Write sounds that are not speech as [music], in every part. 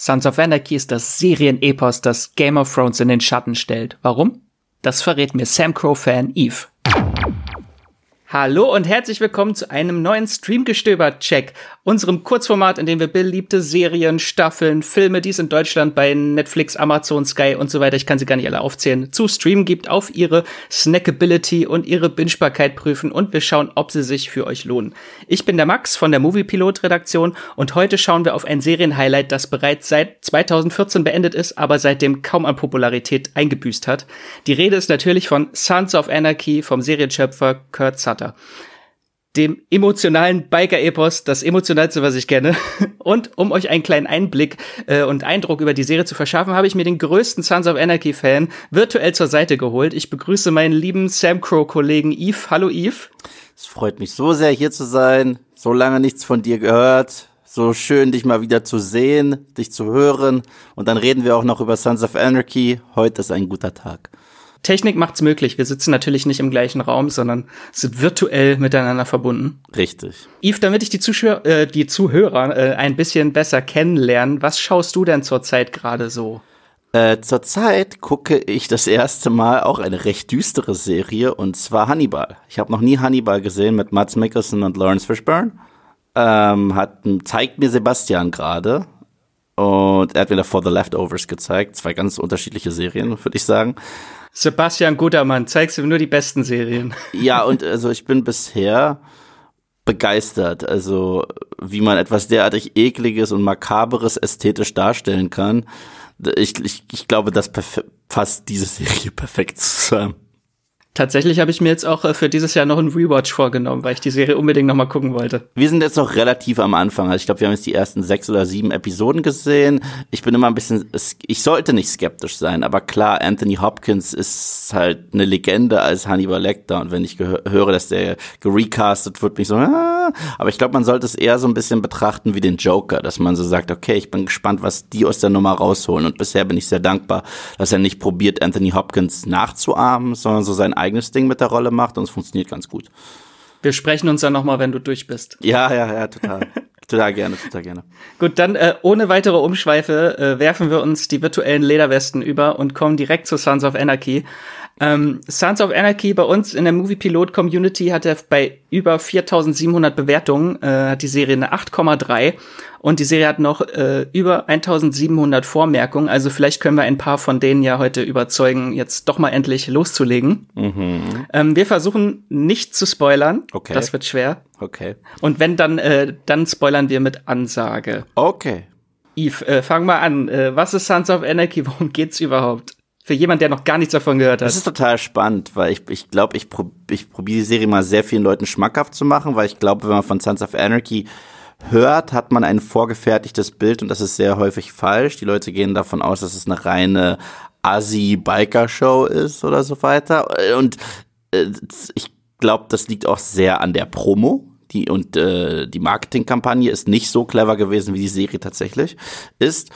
Sons of Anarchy ist das Serienepos, das Game of Thrones in den Schatten stellt. Warum? Das verrät mir Sam Crow-Fan Eve. Hallo und herzlich willkommen zu einem neuen Streamgestöber-Check, unserem Kurzformat, in dem wir beliebte Serien, Staffeln, Filme, die es in Deutschland bei Netflix, Amazon, Sky und so weiter, ich kann sie gar nicht alle aufzählen, zu streamen gibt, auf ihre Snackability und ihre Bingebarkeit prüfen und wir schauen, ob sie sich für euch lohnen. Ich bin der Max von der Moviepilot-Redaktion und heute schauen wir auf ein Serienhighlight, das bereits seit 2014 beendet ist, aber seitdem kaum an Popularität eingebüßt hat. Die Rede ist natürlich von Sons of Anarchy vom Serienschöpfer Kurt Sutter. Dem emotionalen Biker-Epos, das emotionalste, was ich kenne. [laughs] Und um euch einen kleinen Einblick äh, und Eindruck über die Serie zu verschaffen, habe ich mir den größten Sons of Anarchy-Fan virtuell zur Seite geholt. Ich begrüße meinen lieben Sam Crow-Kollegen Eve. Hallo Eve. Es freut mich so sehr, hier zu sein. So lange nichts von dir gehört. So schön, dich mal wieder zu sehen, dich zu hören. Und dann reden wir auch noch über Sons of Anarchy. Heute ist ein guter Tag. Technik macht's möglich. Wir sitzen natürlich nicht im gleichen Raum, sondern sind virtuell miteinander verbunden. Richtig. Yves, damit ich die, Zuschauer, äh, die Zuhörer äh, ein bisschen besser kennenlernen, was schaust du denn zurzeit gerade so? Äh, zurzeit gucke ich das erste Mal auch eine recht düstere Serie und zwar Hannibal. Ich habe noch nie Hannibal gesehen mit Mats Mikkelsen und Lawrence Fishburne. Ähm, hat, zeigt mir Sebastian gerade und er hat mir davor The Leftovers gezeigt. Zwei ganz unterschiedliche Serien, würde ich sagen. Sebastian Gutermann, zeigst du mir nur die besten Serien. Ja, und also ich bin bisher begeistert, also wie man etwas derartig ekliges und makaberes ästhetisch darstellen kann. Ich, ich, ich glaube, das passt diese Serie [laughs] perfekt zusammen. Tatsächlich habe ich mir jetzt auch äh, für dieses Jahr noch einen Rewatch vorgenommen, weil ich die Serie unbedingt noch mal gucken wollte. Wir sind jetzt noch relativ am Anfang. Also ich glaube, wir haben jetzt die ersten sechs oder sieben Episoden gesehen. Ich bin immer ein bisschen, ich sollte nicht skeptisch sein, aber klar, Anthony Hopkins ist halt eine Legende als Hannibal Lecter und wenn ich höre, dass der gerecastet wird, bin ich so, ah. aber ich glaube, man sollte es eher so ein bisschen betrachten wie den Joker, dass man so sagt, okay, ich bin gespannt, was die aus der Nummer rausholen und bisher bin ich sehr dankbar, dass er nicht probiert, Anthony Hopkins nachzuahmen, sondern so sein eigenes Ding mit der Rolle macht und es funktioniert ganz gut. Wir sprechen uns dann nochmal, wenn du durch bist. Ja, ja, ja, total. [laughs] total gerne, total gerne. Gut, dann äh, ohne weitere Umschweife äh, werfen wir uns die virtuellen Lederwesten über und kommen direkt zu Sons of Anarchy. Ähm, Sons of Anarchy bei uns in der Movie Pilot Community hat er bei über 4700 Bewertungen, äh, hat die Serie eine 8,3 und die Serie hat noch äh, über 1700 Vormerkungen. Also vielleicht können wir ein paar von denen ja heute überzeugen, jetzt doch mal endlich loszulegen. Mhm. Ähm, wir versuchen nicht zu spoilern. Okay. Das wird schwer. Okay. Und wenn dann, äh, dann spoilern wir mit Ansage. Okay. Yves, äh, fang mal an. Äh, was ist Sons of Anarchy? Worum geht's überhaupt? Für jemand, der noch gar nichts davon gehört hat. Das ist total spannend, weil ich ich, glaube, ich, prob, ich probiere die Serie mal sehr vielen Leuten schmackhaft zu machen, weil ich glaube, wenn man von Sons of Anarchy hört, hat man ein vorgefertigtes Bild und das ist sehr häufig falsch. Die Leute gehen davon aus, dass es eine reine Assi-Biker-Show ist oder so weiter. Und äh, ich glaube, das liegt auch sehr an der Promo. Die, und äh, die Marketingkampagne ist nicht so clever gewesen, wie die Serie tatsächlich ist.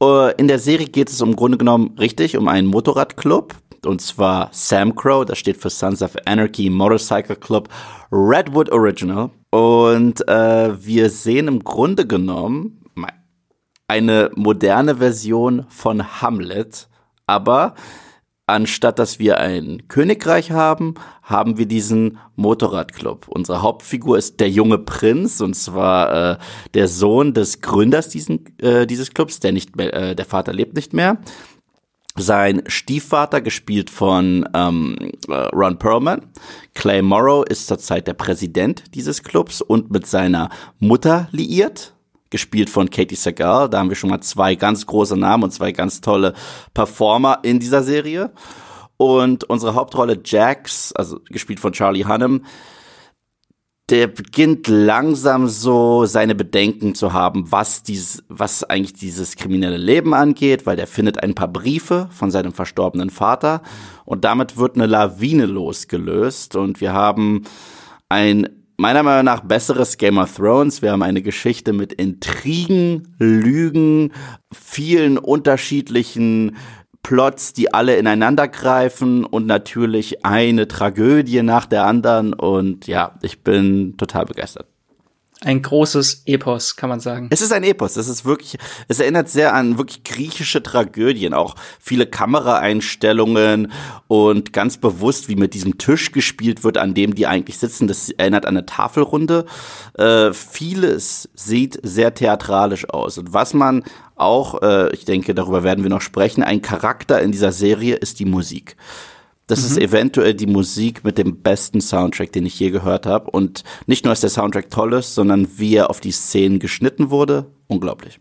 Uh, in der Serie geht es im Grunde genommen richtig um einen Motorradclub. Und zwar Sam Crow, das steht für Sons of Anarchy Motorcycle Club Redwood Original. Und äh, wir sehen im Grunde genommen eine moderne Version von Hamlet, aber anstatt dass wir ein Königreich haben, haben wir diesen Motorradclub. Unsere Hauptfigur ist der junge Prinz und zwar äh, der Sohn des Gründers diesen, äh, dieses Clubs, der nicht mehr, äh, der Vater lebt nicht mehr. Sein Stiefvater, gespielt von ähm, äh, Ron Perlman. Clay Morrow ist zurzeit der Präsident dieses Clubs und mit seiner Mutter liiert gespielt von Katie Segal. Da haben wir schon mal zwei ganz große Namen und zwei ganz tolle Performer in dieser Serie. Und unsere Hauptrolle Jax, also gespielt von Charlie Hunnam, der beginnt langsam so seine Bedenken zu haben, was dies, was eigentlich dieses kriminelle Leben angeht, weil der findet ein paar Briefe von seinem verstorbenen Vater und damit wird eine Lawine losgelöst und wir haben ein meiner Meinung nach besseres Game of Thrones. Wir haben eine Geschichte mit Intrigen, Lügen, vielen unterschiedlichen Plots, die alle ineinander greifen und natürlich eine Tragödie nach der anderen. Und ja, ich bin total begeistert. Ein großes Epos, kann man sagen. Es ist ein Epos. Es ist wirklich, es erinnert sehr an wirklich griechische Tragödien. Auch viele Kameraeinstellungen und ganz bewusst, wie mit diesem Tisch gespielt wird, an dem die eigentlich sitzen. Das erinnert an eine Tafelrunde. Äh, vieles sieht sehr theatralisch aus. Und was man auch, äh, ich denke, darüber werden wir noch sprechen, ein Charakter in dieser Serie ist die Musik. Das mhm. ist eventuell die Musik mit dem besten Soundtrack, den ich je gehört habe. Und nicht nur, dass der Soundtrack toll ist, sondern wie er auf die Szenen geschnitten wurde. Unglaublich.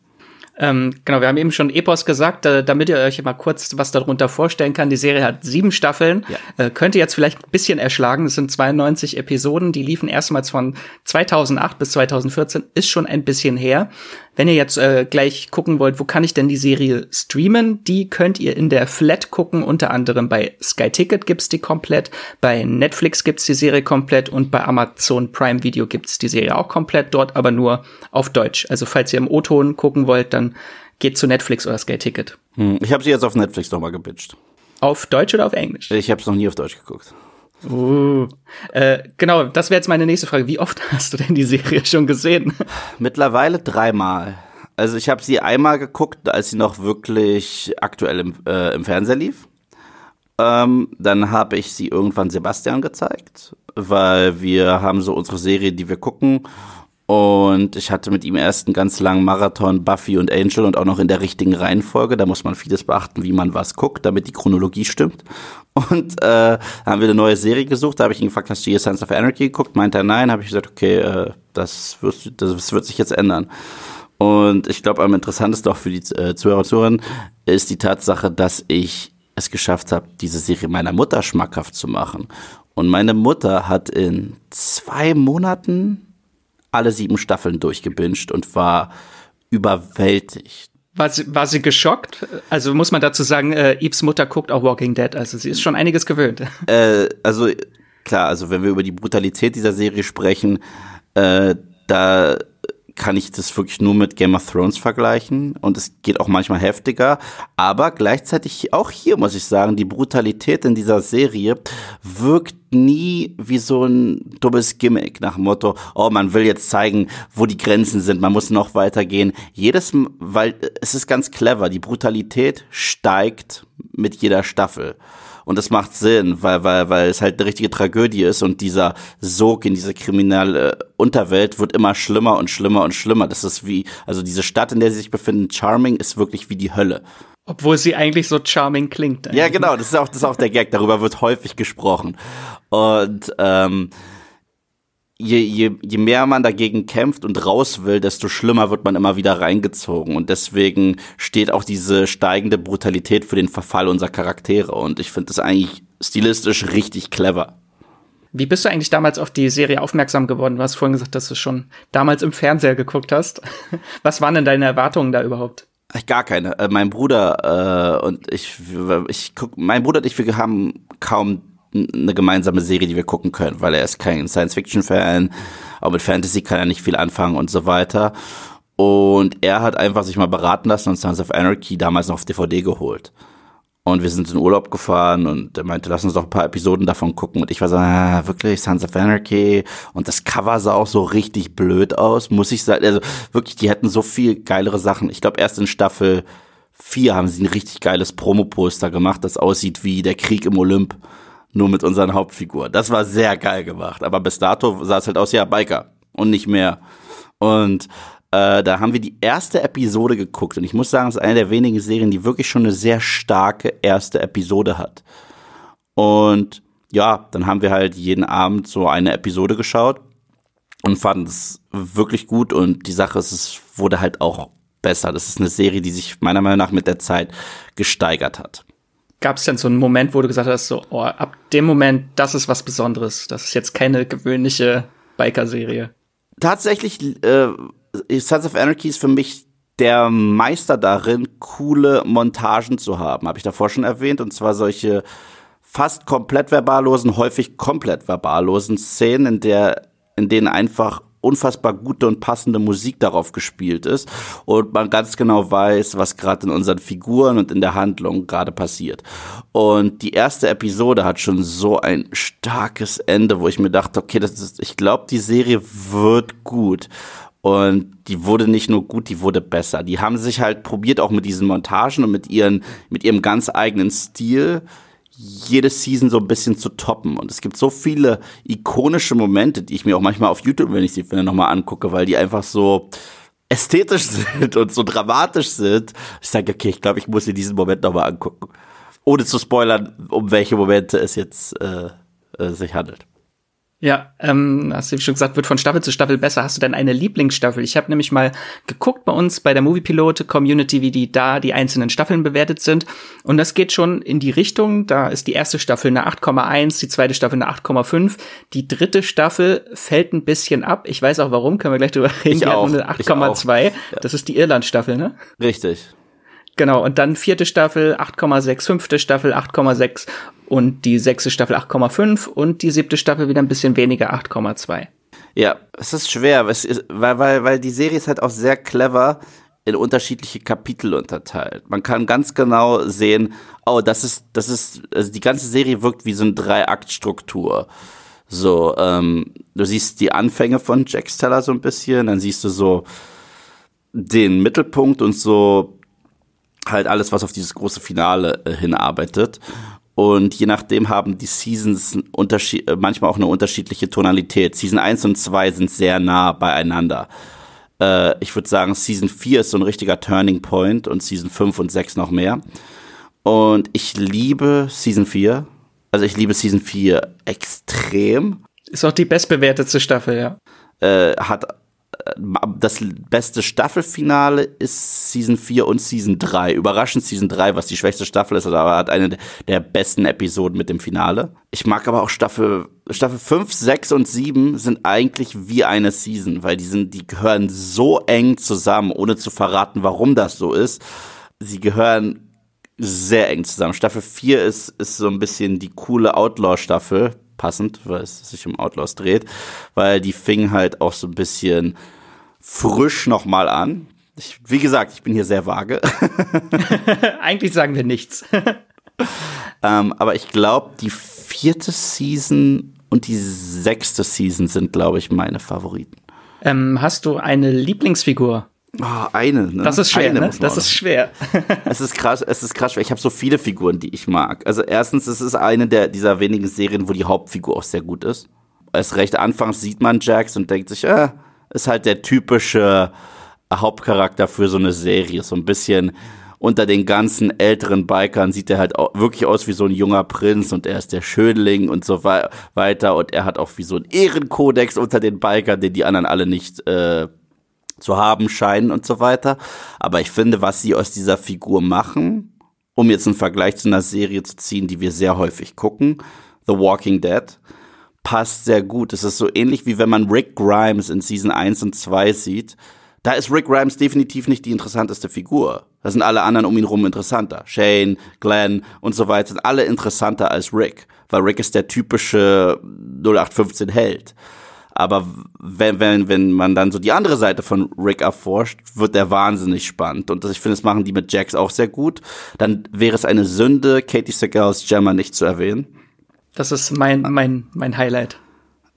Ähm, genau, wir haben eben schon Epos gesagt, äh, damit ihr euch mal kurz was darunter vorstellen kann. Die Serie hat sieben Staffeln, ja. äh, könnte jetzt vielleicht ein bisschen erschlagen. Es sind 92 Episoden, die liefen erstmals von 2008 bis 2014, ist schon ein bisschen her. Wenn ihr jetzt äh, gleich gucken wollt, wo kann ich denn die Serie streamen? Die könnt ihr in der Flat gucken, unter anderem bei Sky Ticket gibt's die komplett, bei Netflix gibt's die Serie komplett und bei Amazon Prime Video gibt's die Serie auch komplett, dort aber nur auf Deutsch. Also falls ihr im O-Ton gucken wollt, dann geht zu Netflix oder Sky Ticket. Hm, ich habe sie jetzt auf Netflix nochmal gebitcht. Auf Deutsch oder auf Englisch? Ich habe es noch nie auf Deutsch geguckt. Uh, äh, genau, das wäre jetzt meine nächste Frage. Wie oft [laughs] hast du denn die Serie schon gesehen? Mittlerweile dreimal. Also ich habe sie einmal geguckt, als sie noch wirklich aktuell im, äh, im Fernseher lief. Ähm, dann habe ich sie irgendwann Sebastian gezeigt, weil wir haben so unsere Serie, die wir gucken. Und ich hatte mit ihm erst einen ganz langen Marathon Buffy und Angel und auch noch in der richtigen Reihenfolge. Da muss man vieles beachten, wie man was guckt, damit die Chronologie stimmt. Und äh, haben wir eine neue Serie gesucht. Da habe ich ihn gefragt, hast du hier Sons of Anarchy geguckt? Meinte er nein. Habe ich gesagt, okay, äh, das, wirst, das wird sich jetzt ändern. Und ich glaube, am interessantesten auch für die äh, Zuhörer und Zuhörerinnen ist die Tatsache, dass ich es geschafft habe, diese Serie meiner Mutter schmackhaft zu machen. Und meine Mutter hat in zwei Monaten alle sieben Staffeln durchgebinged und war überwältigt. War sie, war sie geschockt? Also muss man dazu sagen, äh, Eves Mutter guckt auch Walking Dead, also sie ist schon einiges gewöhnt. [laughs] Äh, also klar, also wenn wir über die Brutalität dieser Serie sprechen, äh, da kann ich das wirklich nur mit Game of Thrones vergleichen und es geht auch manchmal heftiger, aber gleichzeitig auch hier muss ich sagen, die Brutalität in dieser Serie wirkt nie wie so ein dummes Gimmick nach dem Motto, oh, man will jetzt zeigen, wo die Grenzen sind, man muss noch weitergehen. Jedes, weil es ist ganz clever, die Brutalität steigt mit jeder Staffel. Und das macht Sinn, weil, weil, weil es halt eine richtige Tragödie ist und dieser Sog in diese kriminelle Unterwelt wird immer schlimmer und schlimmer und schlimmer. Das ist wie, also diese Stadt, in der sie sich befinden, Charming, ist wirklich wie die Hölle. Obwohl sie eigentlich so charming klingt. Eigentlich. Ja, genau, das ist auch, das ist auch der Gag, darüber wird häufig gesprochen. Und ähm, je, je, je mehr man dagegen kämpft und raus will, desto schlimmer wird man immer wieder reingezogen. Und deswegen steht auch diese steigende Brutalität für den Verfall unserer Charaktere. Und ich finde das eigentlich stilistisch richtig clever. Wie bist du eigentlich damals auf die Serie aufmerksam geworden? Du hast vorhin gesagt, dass du schon damals im Fernseher geguckt hast. [laughs] Was waren denn deine Erwartungen da überhaupt? Gar keine. Äh, mein Bruder äh, und ich, ich guck, mein Bruder und ich, wir haben kaum eine gemeinsame Serie, die wir gucken können, weil er ist kein Science-Fiction-Fan, auch mit Fantasy kann er nicht viel anfangen und so weiter. Und er hat einfach sich mal beraten lassen und Sons of Anarchy damals noch auf DVD geholt. Und wir sind in Urlaub gefahren und er meinte, lass uns doch ein paar Episoden davon gucken. Und ich war so, ah, wirklich, Sons of Anarchy. Und das Cover sah auch so richtig blöd aus, muss ich sagen. Also wirklich, die hätten so viel geilere Sachen. Ich glaube, erst in Staffel 4 haben sie ein richtig geiles Promo-Poster gemacht, das aussieht wie der Krieg im Olymp nur mit unseren Hauptfiguren. Das war sehr geil gemacht. Aber bis dato sah es halt aus, ja, Biker und nicht mehr. Und äh, da haben wir die erste Episode geguckt. Und ich muss sagen, es ist eine der wenigen Serien, die wirklich schon eine sehr starke erste Episode hat. Und ja, dann haben wir halt jeden Abend so eine Episode geschaut und fanden es wirklich gut. Und die Sache ist, es wurde halt auch besser. Das ist eine Serie, die sich meiner Meinung nach mit der Zeit gesteigert hat gab es denn so einen Moment, wo du gesagt hast, so, oh, ab dem Moment, das ist was Besonderes. Das ist jetzt keine gewöhnliche Biker-Serie. Tatsächlich, äh, Sons of Anarchy ist für mich der Meister darin, coole Montagen zu haben. Habe ich davor schon erwähnt. Und zwar solche fast komplett verballosen, häufig komplett verballosen Szenen, in der in denen einfach unfassbar gute und passende Musik darauf gespielt ist und man ganz genau weiß, was gerade in unseren Figuren und in der Handlung gerade passiert. Und die erste Episode hat schon so ein starkes Ende, wo ich mir dachte, okay, das ist, ich glaube, die Serie wird gut. Und die wurde nicht nur gut, die wurde besser. Die haben sich halt probiert, auch mit diesen Montagen und mit ihren, mit ihrem ganz eigenen Stil jede Season so ein bisschen zu toppen. Und es gibt so viele ikonische Momente, die ich mir auch manchmal auf YouTube, wenn ich sie finde, nochmal angucke, weil die einfach so ästhetisch [laughs] sind und so dramatisch sind. Ich sage, okay, ich glaube, ich muss mir diesen Moment nochmal angucken. Ohne zu spoilern, um welche Momente es jetzt äh, äh, sich handelt. Ja, ähm, hast du schon gesagt, wird von Staffel zu Staffel besser. Hast du denn eine Lieblingsstaffel? Ich habe nämlich mal geguckt bei uns bei der Moviepilote Community, wie die da die einzelnen Staffeln bewertet sind. Und das geht schon in die Richtung. Da ist die erste Staffel eine 8,1, die zweite Staffel eine 8,5. Die dritte Staffel fällt ein bisschen ab. Ich weiß auch warum, können wir gleich drüber reden. Ich die auch, eine 8,2. Ja. Das ist die Irland-Staffel, ne? Richtig. Genau, und dann vierte Staffel 8,6, fünfte Staffel 8,6 und die sechste Staffel 8,5 und die siebte Staffel wieder ein bisschen weniger 8,2. Ja, es ist schwer, weil, weil, weil die Serie ist halt auch sehr clever in unterschiedliche Kapitel unterteilt. Man kann ganz genau sehen, oh, das ist, das ist, also die ganze Serie wirkt wie so eine Drei-Akt-Struktur. So, ähm, du siehst die Anfänge von Jack Steller so ein bisschen, dann siehst du so den Mittelpunkt und so halt alles, was auf dieses große Finale äh, hinarbeitet. Und je nachdem haben die Seasons unterschied äh, manchmal auch eine unterschiedliche Tonalität. Season 1 und 2 sind sehr nah beieinander. Äh, ich würde sagen, Season 4 ist so ein richtiger Turning Point und Season 5 und 6 noch mehr. Und ich liebe Season 4. Also ich liebe Season 4 extrem. Ist auch die bestbewertete Staffel, ja. Äh, hat das beste Staffelfinale ist Season 4 und Season 3. Überraschend Season 3, was die schwächste Staffel ist, aber hat eine der besten Episoden mit dem Finale. Ich mag aber auch Staffel, Staffel 5, 6 und 7 sind eigentlich wie eine Season, weil die sind, die gehören so eng zusammen, ohne zu verraten, warum das so ist. Sie gehören sehr eng zusammen. Staffel 4 ist, ist so ein bisschen die coole Outlaw-Staffel passend, weil es sich um Outlaws dreht, weil die fing halt auch so ein bisschen frisch nochmal an. Ich, wie gesagt, ich bin hier sehr vage. [laughs] Eigentlich sagen wir nichts. [laughs] ähm, aber ich glaube, die vierte Season und die sechste Season sind, glaube ich, meine Favoriten. Ähm, hast du eine Lieblingsfigur? Oh, eine, ne? Das ist schwer, ne? Das ist schwer. [laughs] es ist krass, es ist krass schwer. Ich habe so viele Figuren, die ich mag. Also erstens, es ist eine der dieser wenigen Serien, wo die Hauptfigur auch sehr gut ist. Als recht anfangs sieht man Jax und denkt sich, äh, ist halt der typische Hauptcharakter für so eine Serie. So ein bisschen unter den ganzen älteren Bikern sieht er halt wirklich aus wie so ein junger Prinz und er ist der Schönling und so weiter und er hat auch wie so ein Ehrenkodex unter den Bikern, den die anderen alle nicht äh, zu haben scheinen und so weiter. Aber ich finde, was sie aus dieser Figur machen, um jetzt einen Vergleich zu einer Serie zu ziehen, die wir sehr häufig gucken, The Walking Dead, passt sehr gut. Es ist so ähnlich wie wenn man Rick Grimes in Season 1 und 2 sieht. Da ist Rick Grimes definitiv nicht die interessanteste Figur. Da sind alle anderen um ihn rum interessanter. Shane, Glenn und so weiter sind alle interessanter als Rick. Weil Rick ist der typische 0815 Held. Aber wenn, wenn, wenn man dann so die andere Seite von Rick erforscht, wird der wahnsinnig spannend. Und ich finde, das machen die mit Jax auch sehr gut. Dann wäre es eine Sünde, Katie Segals Gemma nicht zu erwähnen. Das ist mein, mein, mein Highlight.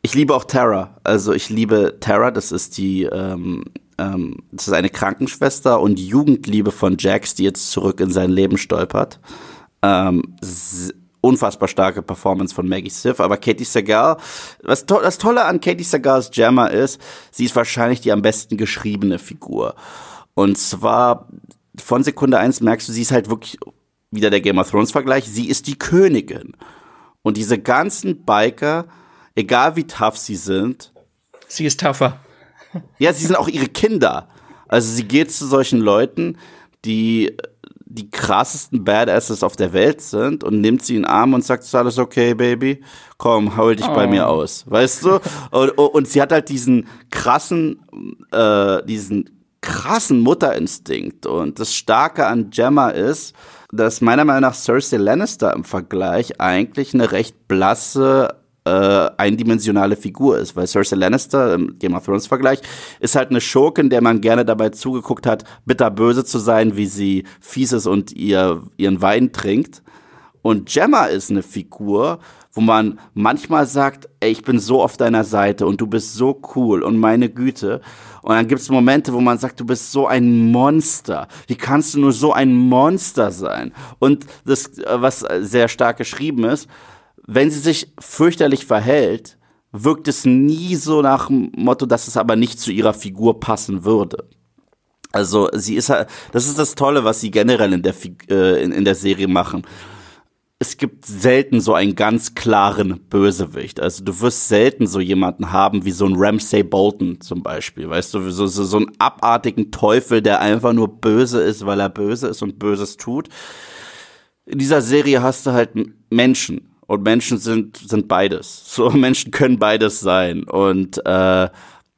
Ich liebe auch Tara. Also ich liebe Tara, das ist die, ähm, ähm, das ist eine Krankenschwester und Jugendliebe von Jax, die jetzt zurück in sein Leben stolpert. Ähm, unfassbar starke Performance von Maggie Siff, aber Katie Sagal, was to das Tolle an Katie Sagals Jammer ist, sie ist wahrscheinlich die am besten geschriebene Figur. Und zwar von Sekunde eins merkst du, sie ist halt wirklich wieder der Game of Thrones Vergleich, sie ist die Königin. Und diese ganzen Biker, egal wie tough sie sind, sie ist tougher. Ja, sie sind auch ihre Kinder. Also sie geht zu solchen Leuten, die die krassesten Badasses auf der Welt sind und nimmt sie in den Arm und sagt, ist alles okay, Baby? Komm, hol dich oh. bei mir aus. Weißt du? [laughs] Und, und, sie hat halt diesen krassen, äh, diesen krassen Mutterinstinkt. Und das Starke an Gemma ist, dass meiner Meinung nach Cersei Lannister im Vergleich eigentlich eine recht blasse äh, eindimensionale Figur ist, weil Cersei Lannister im Game of Thrones Vergleich ist halt eine Schurkin, der man gerne dabei zugeguckt hat, bitterböse zu sein, wie sie fies ist und ihr ihren Wein trinkt. Und Gemma ist eine Figur, wo man manchmal sagt, ey, ich bin so auf deiner Seite und du bist so cool und meine Güte. Und dann gibt es Momente, wo man sagt, du bist so ein Monster. Wie kannst du nur so ein Monster sein? Und das, was sehr stark geschrieben ist, wenn sie sich fürchterlich verhält, wirkt es nie so nach dem Motto, dass es aber nicht zu ihrer Figur passen würde. Also sie ist halt, das ist das Tolle, was sie generell in der, äh, in, in der Serie machen es gibt selten so einen ganz klaren Bösewicht. Also du wirst selten so jemanden haben wie so ein Ramsay Bolton zum Beispiel. Weißt du, so, so, so einen abartigen Teufel, der einfach nur böse ist, weil er böse ist und Böses tut. In dieser Serie hast du halt Menschen. Und Menschen sind, sind beides. [laughs] So, Menschen können beides sein. Und äh,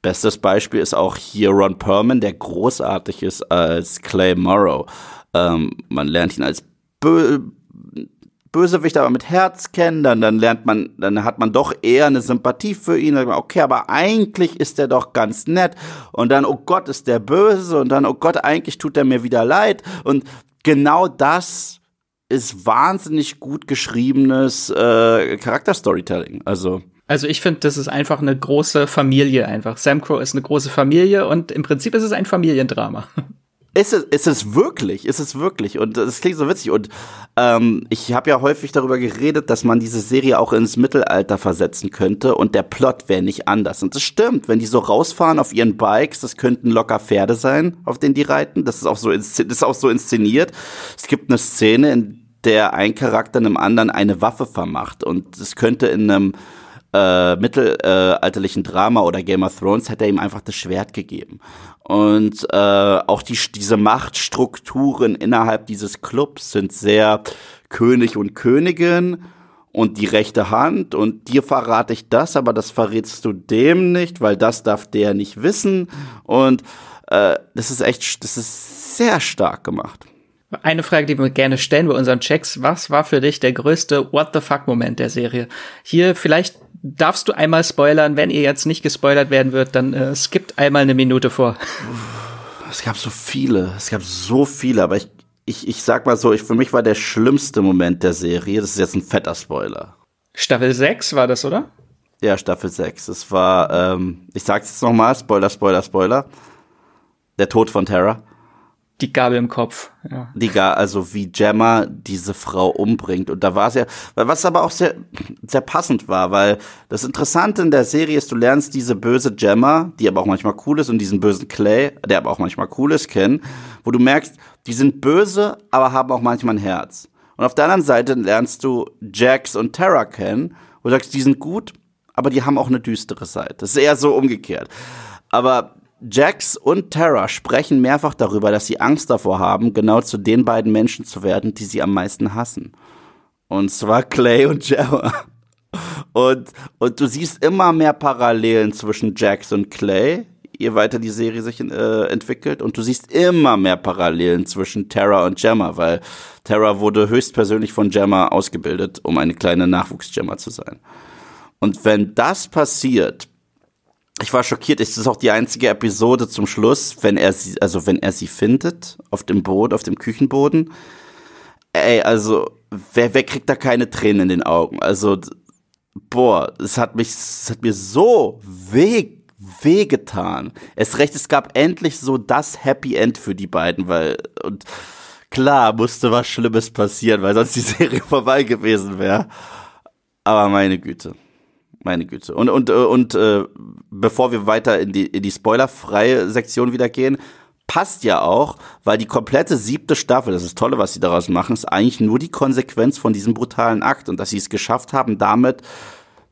bestes Beispiel ist auch hier Ron Perlman, der großartig ist als Clay Morrow. Ähm, man lernt ihn als bö Bösewicht aber mit Herz kennen, dann, dann lernt man, dann hat man doch eher eine Sympathie für ihn. Okay, aber eigentlich ist er doch ganz nett. Und dann, oh Gott, ist der böse. Und dann, oh Gott, eigentlich tut er mir wieder leid. Und genau das ist wahnsinnig gut geschriebenes äh, Charakterstorytelling. Also also ich finde, das ist einfach eine große Familie einfach. Sam Crow ist eine große Familie und im Prinzip ist es ein Familiendrama. Ist es, ist es wirklich, ist es wirklich. Und das klingt so witzig. Und ähm, ich habe ja häufig darüber geredet, dass man diese Serie auch ins Mittelalter versetzen könnte und der Plot wäre nicht anders. Und das stimmt, wenn die so rausfahren auf ihren Bikes, das könnten locker Pferde sein, auf denen die reiten. Das ist auch so, das ist auch so inszeniert. Es gibt eine Szene, in der ein Charakter einem anderen eine Waffe vermacht. Und es könnte in einem äh, mittelalterlichen Drama oder Game of Thrones hätte er ihm einfach das Schwert gegeben. Und äh, auch die, diese Machtstrukturen innerhalb dieses Clubs sind sehr König und Königin und die rechte Hand und dir verrate ich das, aber das verrätst du dem nicht, weil das darf der nicht wissen. Und äh, das ist echt, das ist sehr stark gemacht. Eine Frage, die wir gerne stellen bei unseren Checks. Was war für dich der größte What the fuck Moment der Serie? Hier vielleicht darfst du einmal spoilern. Wenn ihr jetzt nicht gespoilert werden wird, dann äh, skippt einmal eine Minute vor. Es gab so viele, es gab so viele, aber ich, ich, ich sag mal so, ich, für mich war der schlimmste Moment der Serie, das ist jetzt ein fetter Spoiler. Staffel 6 war das, oder? Ja, Staffel 6. Es war, ähm, ich sag's jetzt nochmal, Spoiler, Spoiler, Spoiler. Der Tod von Terra. Die Gabel im Kopf, ja. Die Gabel, also wie Gemma diese Frau umbringt. Und da war es ja, was aber auch sehr, sehr passend war, weil das Interessante in der Serie ist, du lernst diese böse Gemma, die aber auch manchmal cool ist, und diesen bösen Clay, der aber auch manchmal cool ist, kennen, wo du merkst, die sind böse, aber haben auch manchmal ein Herz. Und auf der anderen Seite lernst du Jax und Terra kennen, wo du sagst, die sind gut, aber die haben auch eine düstere Seite. Das ist eher so umgekehrt. Aber Jax und Tara sprechen mehrfach darüber, dass sie Angst davor haben, genau zu den beiden Menschen zu werden, die sie am meisten hassen. Und zwar Clay und Gemma. Und, und du siehst immer mehr Parallelen zwischen Jax und Clay, je weiter die Serie sich äh, entwickelt. Und du siehst immer mehr Parallelen zwischen Tara und Gemma, weil Tara wurde höchstpersönlich von Gemma ausgebildet, um eine kleine Nachwuchsgemma zu sein. Und wenn das passiert, ich war schockiert. Es ist auch die einzige Episode zum Schluss, wenn er sie, also wenn er sie findet auf dem Boden, auf dem Küchenboden. Ey, also wer, wer kriegt da keine Tränen in den Augen? Also boah, es hat mich, es hat mir so weh wehgetan. Es recht, es gab endlich so das Happy End für die beiden, weil und klar musste was Schlimmes passieren, weil sonst die [laughs] Serie vorbei gewesen wäre. Aber meine Güte. Meine Güte. Und, und, äh, und äh, bevor wir weiter in die, in die spoilerfreie Sektion wieder gehen, passt ja auch, weil die komplette siebte Staffel, das ist tolle, was sie daraus machen, ist eigentlich nur die Konsequenz von diesem brutalen Akt und dass sie es geschafft haben, damit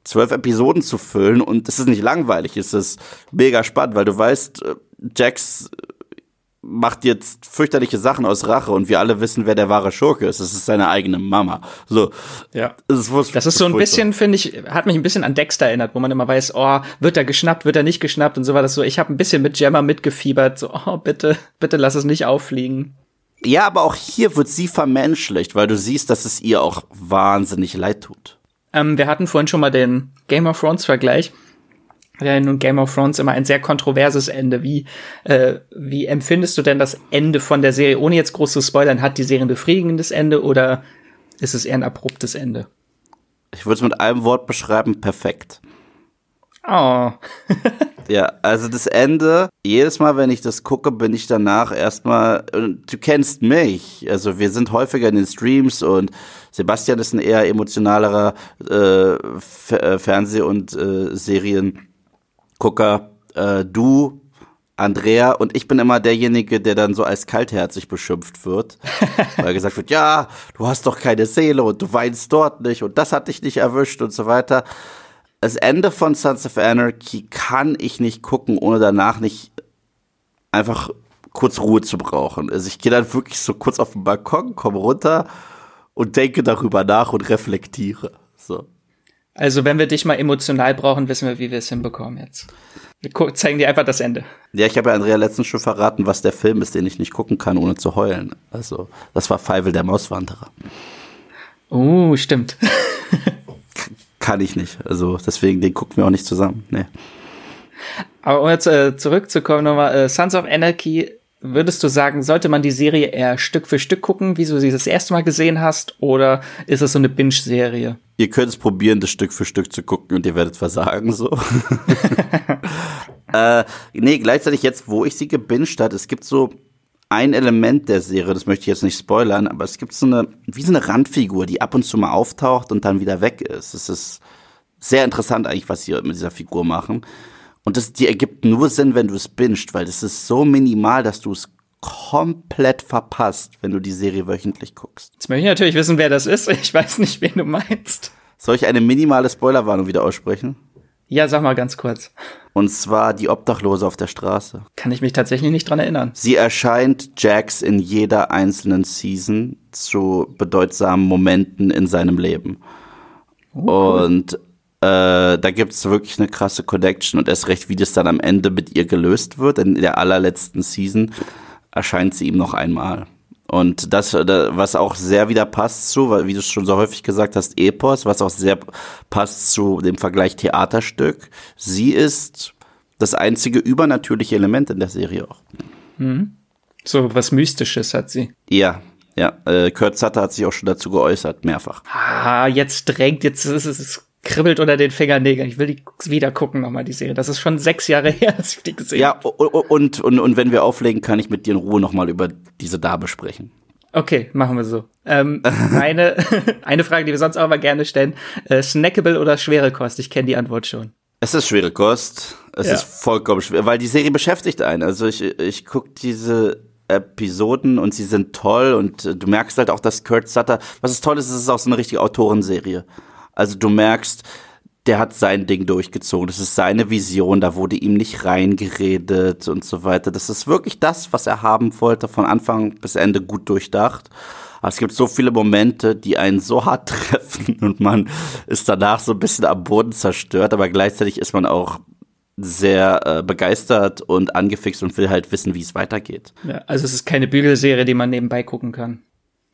zwölf Episoden zu füllen und es ist nicht langweilig, es ist mega spannend, weil du weißt, äh, Jax macht jetzt fürchterliche Sachen aus Rache und wir alle wissen, wer der wahre Schurke ist. Es ist seine eigene Mama. So. Ja. Das ist, das ist so ein bisschen, finde ich, hat mich ein bisschen an Dexter erinnert, wo man immer weiß, oh, wird er geschnappt, wird er nicht geschnappt und so war das so. Ich habe ein bisschen mit Gemma mitgefiebert, so, oh, bitte, bitte lass es nicht auffliegen. Ja, aber auch hier wird sie vermenschlicht, weil du siehst, dass es ihr auch wahnsinnig leid tut. Ähm, wir hatten vorhin schon mal den Game of Thrones Vergleich. Ja, nun Game of Thrones immer ein sehr kontroverses Ende. Wie, äh, wie empfindest du denn das Ende von der Serie? Ohne jetzt groß zu spoilern, hat die Serie ein befriedigendes Ende oder ist es eher ein abruptes Ende? Ich würde es mit einem Wort beschreiben, perfekt. Oh. [laughs] ja, also das Ende, jedes Mal, wenn ich das gucke, bin ich danach erstmal, du kennst mich, also wir sind häufiger in den Streams und Sebastian ist ein eher emotionalerer äh, äh Fernseh- und äh, Seriengucker. Äh, du, Andrea und ich bin immer derjenige, der dann so als kaltherzig beschimpft wird, [laughs] weil gesagt wird, ja, du hast doch keine Seele und du weinst dort nicht und das hat dich nicht erwischt und so weiter das Ende von Sons of Anarchy kann ich nicht gucken, ohne danach nicht einfach kurz Ruhe zu brauchen. Also ich gehe dann wirklich so kurz auf den Balkon, komme runter und denke darüber nach und reflektiere. So. Also wenn wir dich mal emotional brauchen, wissen wir, wie wir es hinbekommen jetzt. Wir zeigen dir einfach das Ende. Ja, ich habe ja Andrea letztens schon verraten, was der Film ist, den ich nicht gucken kann, ohne zu heulen. Also, das war Feivel der Mauswanderer. Oh, stimmt. [laughs] kann ich nicht. Also deswegen, den gucken wir auch nicht zusammen. Nee. Aber um jetzt äh, zurückzukommen nochmal, äh, Sons of Anarchy, würdest du sagen, sollte man die Serie eher Stück für Stück gucken, wie du sie das erste Mal gesehen hast, oder ist es so eine Binge-Serie? Ihr könnt es probieren, das Stück für Stück zu gucken und ihr werdet versagen, so. [laughs] äh, nee, gleichzeitig jetzt, wo ich sie gebinged hat, es gibt so ein Element der Serie, das möchte ich jetzt nicht spoilern, aber es gibt so eine, wie so eine Randfigur, die ab und zu mal auftaucht und dann wieder weg ist. Es ist sehr interessant eigentlich, was sie mit dieser Figur machen. Und das, die ergibt nur Sinn, wenn du es bingst, weil das ist so minimal, dass du es komplett verpasst, wenn du die Serie wöchentlich guckst. Jetzt möchte ich natürlich wissen, wer das ist. Ich weiß nicht, wen du meinst. Soll ich eine minimale Spoilerwarnung wieder aussprechen? Ja, sag mal ganz kurz. Und zwar die Obdachlose auf der Straße. Kann ich mich tatsächlich nicht dran erinnern. Sie erscheint Jax in jeder einzelnen Season zu bedeutsamen Momenten in seinem Leben. Cool. Und äh, da gibt's wirklich eine krasse Connection und erst recht, wie das dann am Ende mit ihr gelöst wird. In der allerletzten Season erscheint sie ihm noch einmal. Und das, was auch sehr wieder passt zu, wie du es schon so häufig gesagt hast, Epos, was auch sehr passt zu dem Vergleich Theaterstück. Sie ist das einzige übernatürliche Element in der Serie auch. Mhm. So was Mystisches hat sie. Ja, ja. Äh, Kurt Sutter hat sich auch schon dazu geäußert, mehrfach. Ah, jetzt drängt, jetzt ist es kribbelt unter den Fingernägeln. Ich will die wieder gucken nochmal, die Serie. Das ist schon sechs Jahre [laughs] her, dass ich die gesehen habe. Ja, und, und, und wenn wir auflegen, kann ich mit dir in Ruhe nochmal über diese da besprechen. Okay, machen wir so. Ähm, [laughs] eine, [laughs] eine Frage, die wir sonst auch mal gerne stellen. Äh, snackable oder schwere Kost? Ich kenne die Antwort schon. Es ist schwere Kost. Es ja. ist vollkommen schwer, weil die Serie beschäftigt einen. Also ich, ich gucke diese Episoden und sie sind toll und du merkst halt auch, dass Kurt Sutter, was ist toll ist, es ist auch so eine richtige Autorenserie. Also du merkst, der hat sein Ding durchgezogen. Das ist seine Vision, da wurde ihm nicht reingeredet und so weiter. Das ist wirklich das, was er haben wollte, von Anfang bis Ende gut durchdacht. Aber es gibt so viele Momente, die einen so hart [laughs] treffen und man ist danach so ein bisschen am Boden zerstört, aber gleichzeitig ist man auch sehr äh, begeistert und angefixt und will halt wissen, wie es weitergeht. Ja, also es ist keine Bügelserie, die man nebenbei gucken kann.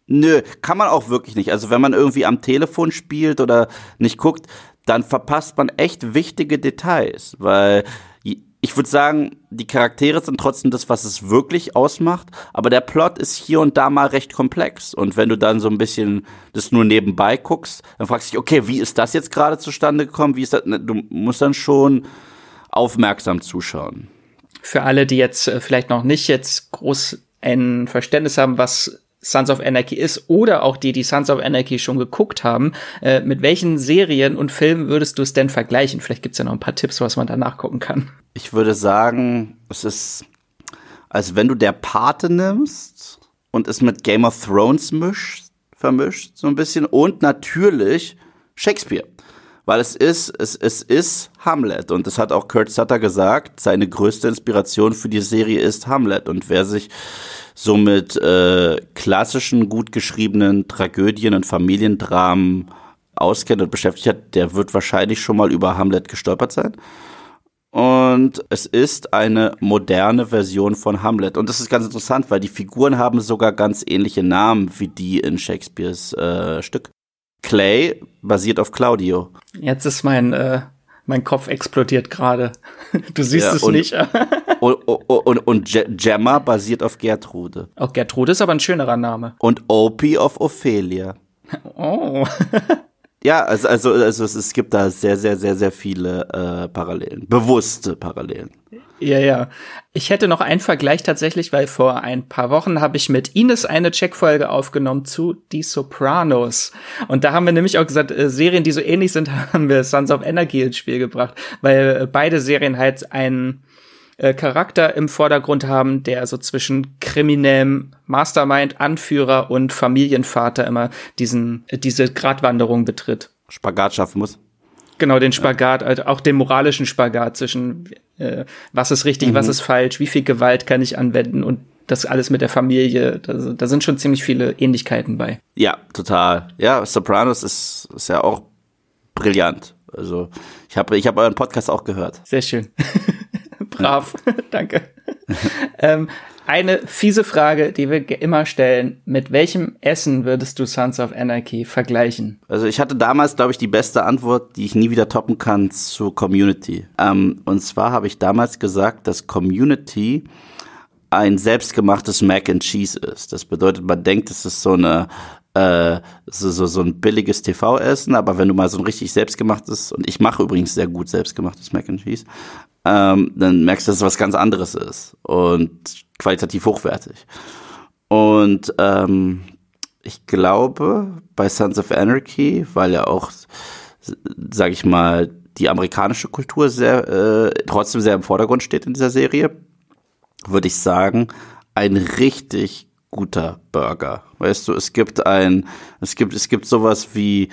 Nö, kann man auch wirklich nicht. Also wenn man irgendwie am Telefon spielt oder nicht guckt, dann verpasst man echt wichtige Details, weil ich würde sagen, die Charaktere sind trotzdem das, was es wirklich ausmacht, aber der Plot ist hier und da mal recht komplex. Und wenn du dann so ein bisschen das nur nebenbei guckst, dann fragst du dich, okay, wie ist das jetzt gerade zustande gekommen? Wie ist das? Ne, du musst dann schon aufmerksam zuschauen. Für alle, die jetzt äh, vielleicht noch nicht jetzt groß ein Verständnis haben, was Sons of Anarchy ist oder auch die, die Sons of Anarchy schon geguckt haben, äh, mit welchen Serien und Filmen würdest du es denn vergleichen? Vielleicht gibt's ja noch ein paar Tipps, was man da nachgucken kann. Ich würde sagen, es ist, als wenn du der Pate nimmst und es mit Game of Thrones mischt, vermischt, so ein bisschen, und natürlich Shakespeare weil es ist, es, es ist Hamlet und das hat auch Kurt Sutter gesagt, seine größte Inspiration für die Serie ist Hamlet und wer sich so mit äh, klassischen, gut geschriebenen Tragödien und Familiendramen auskennt und beschäftigt hat, der wird wahrscheinlich schon mal über Hamlet gestolpert sein. Und es ist eine moderne Version von Hamlet. Und das ist ganz interessant, weil die Figuren haben sogar ganz ähnliche Namen wie die in Shakespeares äh, Stück. Clay basiert auf Claudio. Jetzt ist mein, äh, mein Kopf explodiert gerade. [laughs] Du siehst ja, es und, nicht. [laughs] und, und, und Gemma basiert auf Gertrude. Auch Gertrude ist aber ein schönerer Name. Und Opie auf Ophelia. [laughs] Oh. Ja, also, also, also es, es gibt da sehr, sehr, sehr, sehr viele äh, Parallelen. Bewusste Parallelen. Ja, ja. Ich hätte noch einen Vergleich tatsächlich, weil vor ein paar Wochen habe ich mit Ines eine Checkfolge aufgenommen zu Die Sopranos. Und da haben wir nämlich auch gesagt, äh, Serien, die so ähnlich sind, [laughs] haben wir Sons of Energy ins Spiel gebracht, weil äh, beide Serien halt einen äh, Charakter im Vordergrund haben, der so zwischen kriminellem Mastermind, Anführer und Familienvater immer diesen, äh, diese Gratwanderung betritt. Spagat schaffen muss. Genau, den Spagat, also auch den moralischen Spagat zwischen äh, was ist richtig, mhm. was ist falsch, wie viel Gewalt kann ich anwenden und das alles mit der Familie, da, da sind schon ziemlich viele Ähnlichkeiten bei. Ja, total. Ja, Sopranos ist, ist ja auch brillant. Also ich habe ich hab euren Podcast auch gehört. Sehr schön. [laughs] Brav, [laughs] danke. ähm, eine fiese Frage, die wir immer stellen. Mit welchem Essen würdest du Sons of Anarchy vergleichen? Also ich hatte damals, glaube ich, die beste Antwort, die ich nie wieder toppen kann, zu Community. Ähm, und zwar habe ich damals gesagt, dass Community ein selbstgemachtes Mac and Cheese ist. Das bedeutet, man denkt, es ist so eine äh, so, so, so ein billiges TV-Essen, aber wenn du mal so ein richtig selbstgemachtes, und ich mache übrigens sehr gut selbstgemachtes Mac and Cheese, ähm, dann merkst du, dass es was ganz anderes ist und qualitativ hochwertig. Und ähm, ich glaube, bei Sons of Anarchy, weil ja auch, sag ich mal, die amerikanische Kultur sehr, äh, trotzdem sehr im Vordergrund steht in dieser Serie, würde ich sagen, ein richtig guter Burger. Weißt du, es gibt ein, es gibt, es gibt sowas wie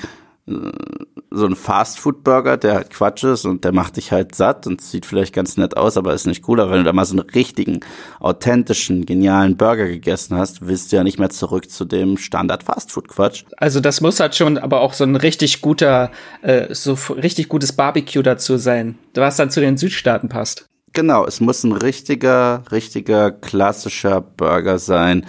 so ein Fastfood-Burger, der halt Quatsch ist und der macht dich halt satt und sieht vielleicht ganz nett aus, aber ist nicht cool. Aber wenn du da mal so einen richtigen, authentischen, genialen Burger gegessen hast, willst du ja nicht mehr zurück zu dem Standard-Fastfood-Quatsch. Also das muss halt schon aber auch so ein richtig guter, äh, so richtig gutes Barbecue dazu sein, was dann zu den Südstaaten passt. Genau, es muss ein richtiger, richtiger, klassischer Burger sein,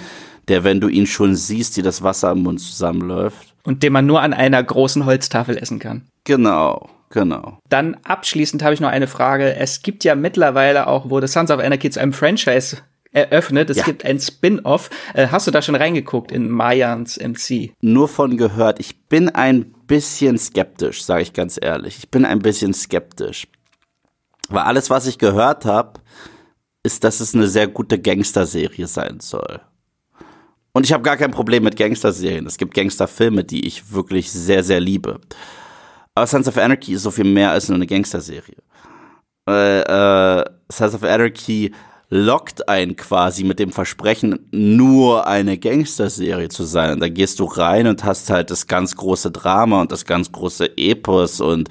der, wenn du ihn schon siehst, dir das Wasser im Mund zusammenläuft und den man nur an einer großen Holztafel essen kann. Genau, genau. Dann abschließend habe ich noch eine Frage. Es gibt ja mittlerweile auch, wurde Sons of Anarchy zu einem Franchise eröffnet. Es ja. gibt ein Spin-off. Äh, hast du da schon reingeguckt in Mayans MC? Nur von gehört. Ich bin ein bisschen skeptisch, sage ich ganz ehrlich. Ich bin ein bisschen skeptisch. Weil alles, was ich gehört habe, ist, dass es eine sehr gute Gangster-Serie sein soll. Und ich habe gar kein Problem mit Gangster-Serien. Es gibt Gangster-Filme, die ich wirklich sehr, sehr liebe. Aber Sons of Anarchy ist so viel mehr als nur eine Gangster-Serie. Äh, äh, Sons of Anarchy lockt einen quasi mit dem Versprechen, nur eine Gangster-Serie zu sein. Und da gehst du rein und hast halt das ganz große Drama und das ganz große Epos und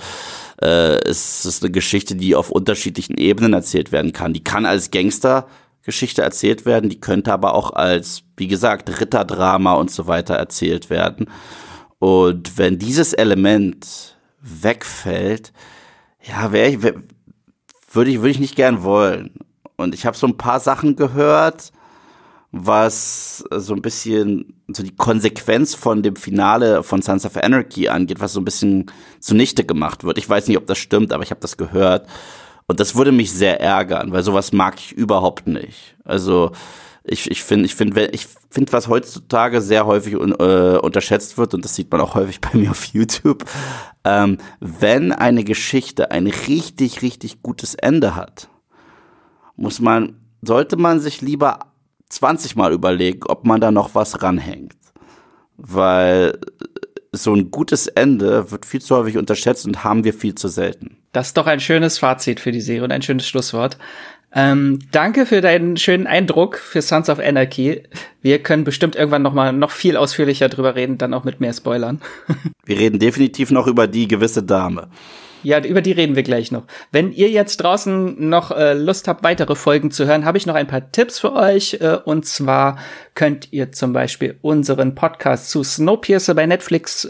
äh, es ist eine Geschichte, die auf unterschiedlichen Ebenen erzählt werden kann. Die kann als Gangster Geschichte erzählt werden, die könnte aber auch als, wie gesagt, Ritterdrama und so weiter erzählt werden. Und wenn dieses Element wegfällt, ja, wäre ich, wär, würde ich, würde ich nicht gern wollen. Und ich habe so ein paar Sachen gehört, was so ein bisschen so die Konsequenz von dem Finale von Sons of Anarchy angeht, was so ein bisschen zunichte gemacht wird. Ich weiß nicht, ob das stimmt, aber ich habe das gehört. Und das würde mich sehr ärgern, weil sowas mag ich überhaupt nicht. Also ich ich finde, ich finde, ich finde, was heutzutage sehr häufig un, äh, unterschätzt wird, und das sieht man auch häufig [laughs] bei mir auf YouTube, ähm, wenn eine Geschichte ein richtig, richtig gutes Ende hat, muss man, sollte man sich lieber 20 Mal überlegen, ob man da noch was ranhängt. Weil so ein gutes Ende wird viel zu häufig unterschätzt und haben wir viel zu selten. Das ist doch ein schönes Fazit für die Serie und ein schönes Schlusswort. Ähm, danke für deinen schönen Eindruck für Sons of Anarchy. Wir können bestimmt irgendwann noch mal noch viel ausführlicher drüber reden, dann auch mit mehr Spoilern. [laughs] wir reden definitiv noch über die gewisse Dame. Ja, über die reden wir gleich noch. Wenn ihr jetzt draußen noch äh, Lust habt, weitere Folgen zu hören, habe ich noch ein paar Tipps für euch. Äh, und zwar könnt ihr zum Beispiel unseren Podcast zu Snowpiercer bei Netflix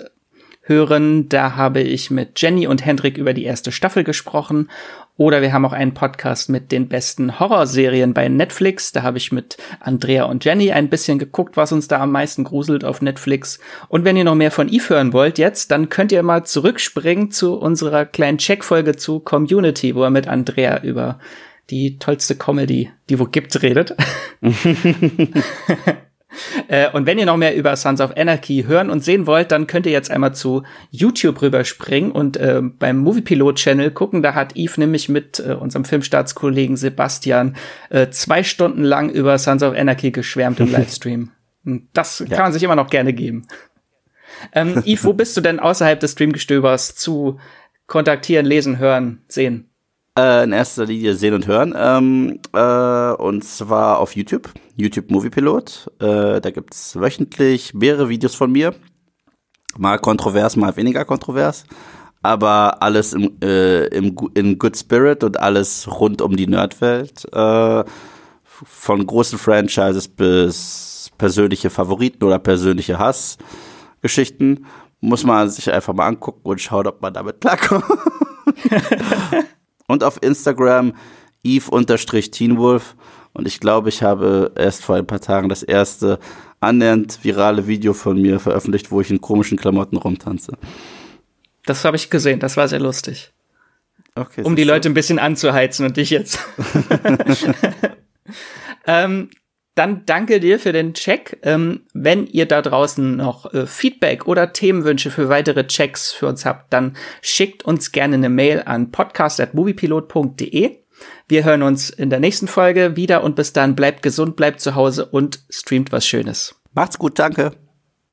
hören. Da habe ich mit Jenny und Hendrik über die erste Staffel gesprochen. Oder wir haben auch einen Podcast mit den besten Horrorserien bei Netflix. Da habe ich mit Andrea und Jenny ein bisschen geguckt, was uns da am meisten gruselt auf Netflix. Und wenn ihr noch mehr von Eve hören wollt jetzt, dann könnt ihr mal zurückspringen zu unserer kleinen Checkfolge zu Community, wo er mit Andrea über die tollste Comedy, die wo gibt, redet. [laughs] [laughs] Äh, und wenn ihr noch mehr über Sons of Anarchy hören und sehen wollt, dann könnt ihr jetzt einmal zu YouTube rüberspringen und äh, beim Moviepilot Channel gucken. Da hat Eve nämlich mit äh, unserem Filmstaatskollegen Sebastian äh, zwei Stunden lang über Sons of Anarchy geschwärmt im [laughs] Livestream. Das ja. kann man sich immer noch gerne geben. Ähm, Eve, wo bist du denn außerhalb des Streamgestöbers zu kontaktieren, lesen, hören, sehen? Äh, in erster Linie sehen und hören. Ähm, äh, und zwar auf YouTube, YouTube Movie Pilot. Äh, da gibt's wöchentlich mehrere Videos von mir. Mal kontrovers, mal weniger kontrovers. Aber alles im, äh, im, in Good Spirit und alles rund um die Nerdwelt. Äh, von großen Franchises bis persönliche Favoriten oder persönliche Hassgeschichten. Muss man sich einfach mal angucken und schauen, ob man damit klarkommt. [laughs] [laughs] und auf Instagram eve-teenwolf. Und ich glaube, ich habe erst vor ein paar Tagen das erste annähernd virale Video von mir veröffentlicht, wo ich in komischen Klamotten rumtanze. Das habe ich gesehen, das war sehr lustig. Okay, um die Leute ein bisschen anzuheizen und dich jetzt. [laughs] [laughs] [laughs] ähm, dann danke dir für den Check. Ähm, wenn ihr da draußen noch äh, Feedback oder Themenwünsche für weitere Checks für uns habt, dann schickt uns gerne eine Mail an podcast.moviepilot.de. Wir hören uns in der nächsten Folge wieder und bis dann bleibt gesund, bleibt zu Hause und streamt was Schönes. Macht's gut, danke.